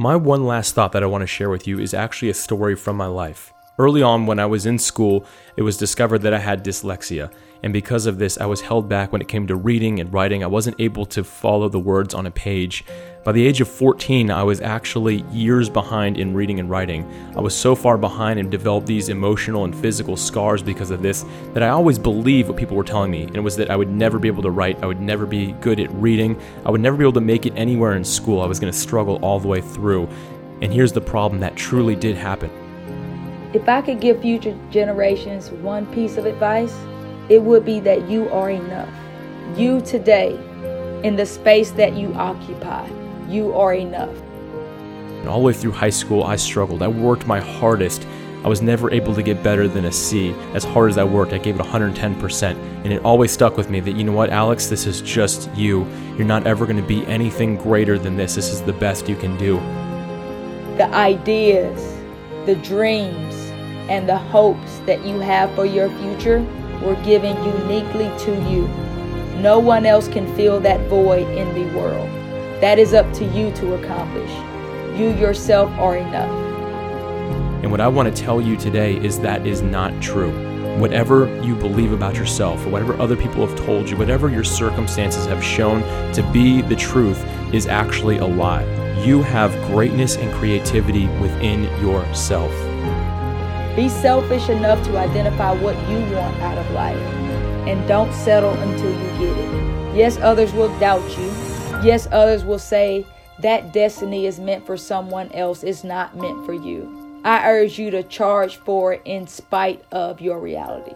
My one last thought that I want to share with you is actually a story from my life. Early on, when I was in school, it was discovered that I had dyslexia, and because of this, I was held back when it came to reading and writing. I wasn't able to follow the words on a page. By the age of 14, I was actually years behind in reading and writing. I was so far behind and developed these emotional and physical scars because of this that I always believed what people were telling me, and it was that I would never be able to write, I would never be good at reading, I would never be able to make it anywhere in school. I was going to struggle all the way through. And here's the problem that truly did happen. If I could give future generations one piece of advice, it would be that you are enough. You today, in the space that you occupy, you are enough. And all the way through high school, I struggled. I worked my hardest. I was never able to get better than a C. As hard as I worked, I gave it 110%. And it always stuck with me that, you know what, Alex, this is just you. You're not ever going to be anything greater than this. This is the best you can do. The ideas, the dreams, and the hopes that you have for your future were given uniquely to you. No one else can fill that void in the world. That is up to you to accomplish. You yourself are enough. And what I want to tell you today is that is not true. Whatever you believe about yourself, or whatever other people have told you, whatever your circumstances have shown to be the truth, is actually a lie. You have greatness and creativity within yourself. Be selfish enough to identify what you want out of life and don't settle until you get it. Yes, others will doubt you. Yes, others will say that destiny is meant for someone else, it's not meant for you. I urge you to charge for it in spite of your reality.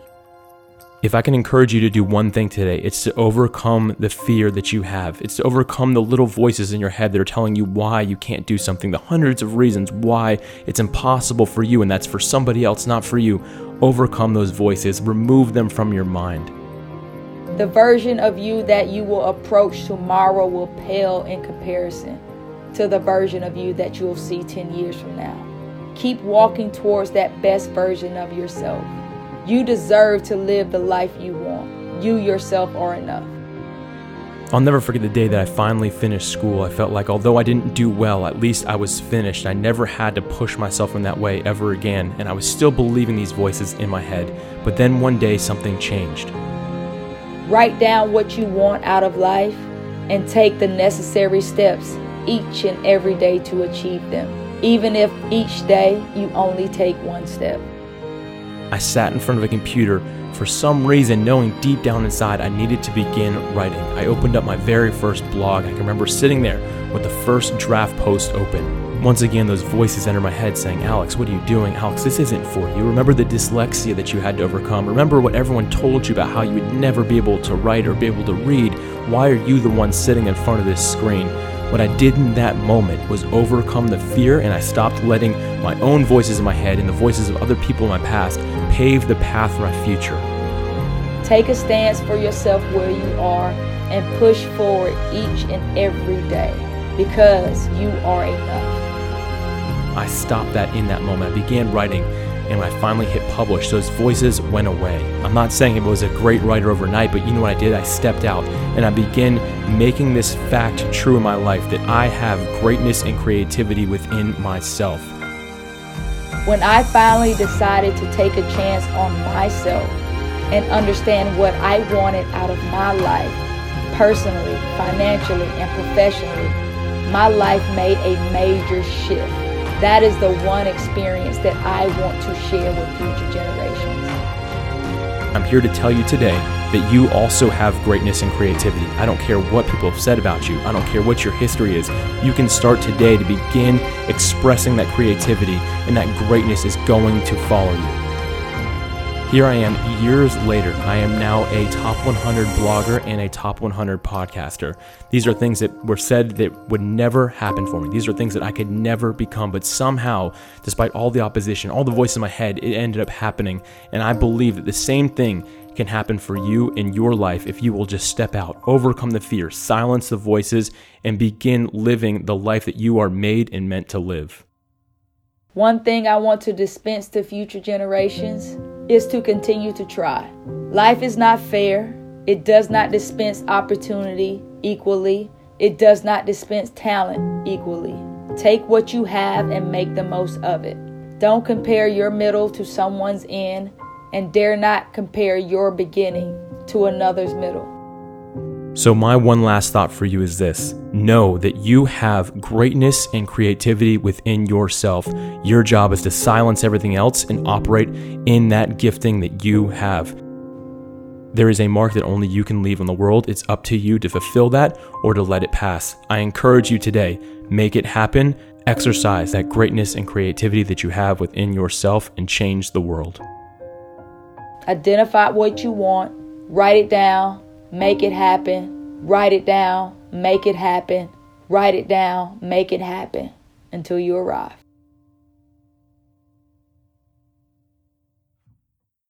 If I can encourage you to do one thing today, it's to overcome the fear that you have. It's to overcome the little voices in your head that are telling you why you can't do something, the hundreds of reasons why it's impossible for you and that's for somebody else, not for you. Overcome those voices, remove them from your mind. The version of you that you will approach tomorrow will pale in comparison to the version of you that you'll see 10 years from now. Keep walking towards that best version of yourself. You deserve to live the life you want. You yourself are enough. I'll never forget the day that I finally finished school. I felt like although I didn't do well, at least I was finished. I never had to push myself in that way ever again, and I was still believing these voices in my head. But then one day something changed. Write down what you want out of life and take the necessary steps each and every day to achieve them, even if each day you only take one step. I sat in front of a computer for some reason, knowing deep down inside I needed to begin writing. I opened up my very first blog. I can remember sitting there with the first draft post open. Once again, those voices enter my head saying, Alex, what are you doing? Alex, this isn't for you. Remember the dyslexia that you had to overcome. Remember what everyone told you about how you would never be able to write or be able to read. Why are you the one sitting in front of this screen? What I did in that moment was overcome the fear and I stopped letting my own voices in my head and the voices of other people in my past pave the path for my future. Take a stance for yourself where you are and push forward each and every day because you are enough. I stopped that in that moment. I began writing and when I finally hit publish, those voices went away. I'm not saying it was a great writer overnight, but you know what I did? I stepped out and I began making this fact true in my life that I have greatness and creativity within myself. When I finally decided to take a chance on myself and understand what I wanted out of my life, personally, financially, and professionally, my life made a major shift. That is the one experience that I want to share with future generations. I'm here to tell you today that you also have greatness and creativity. I don't care what people have said about you, I don't care what your history is. You can start today to begin expressing that creativity, and that greatness is going to follow you. Here I am years later. I am now a top 100 blogger and a top 100 podcaster. These are things that were said that would never happen for me. These are things that I could never become, but somehow, despite all the opposition, all the voices in my head, it ended up happening. And I believe that the same thing can happen for you in your life if you will just step out, overcome the fear, silence the voices, and begin living the life that you are made and meant to live. One thing I want to dispense to future generations is to continue to try. Life is not fair. It does not dispense opportunity equally. It does not dispense talent equally. Take what you have and make the most of it. Don't compare your middle to someone's end, and dare not compare your beginning to another's middle. So, my one last thought for you is this know that you have greatness and creativity within yourself. Your job is to silence everything else and operate in that gifting that you have. There is a mark that only you can leave on the world. It's up to you to fulfill that or to let it pass. I encourage you today make it happen. Exercise that greatness and creativity that you have within yourself and change the world. Identify what you want, write it down, make it happen, write it down, make it happen, write it down, make it happen until you arrive.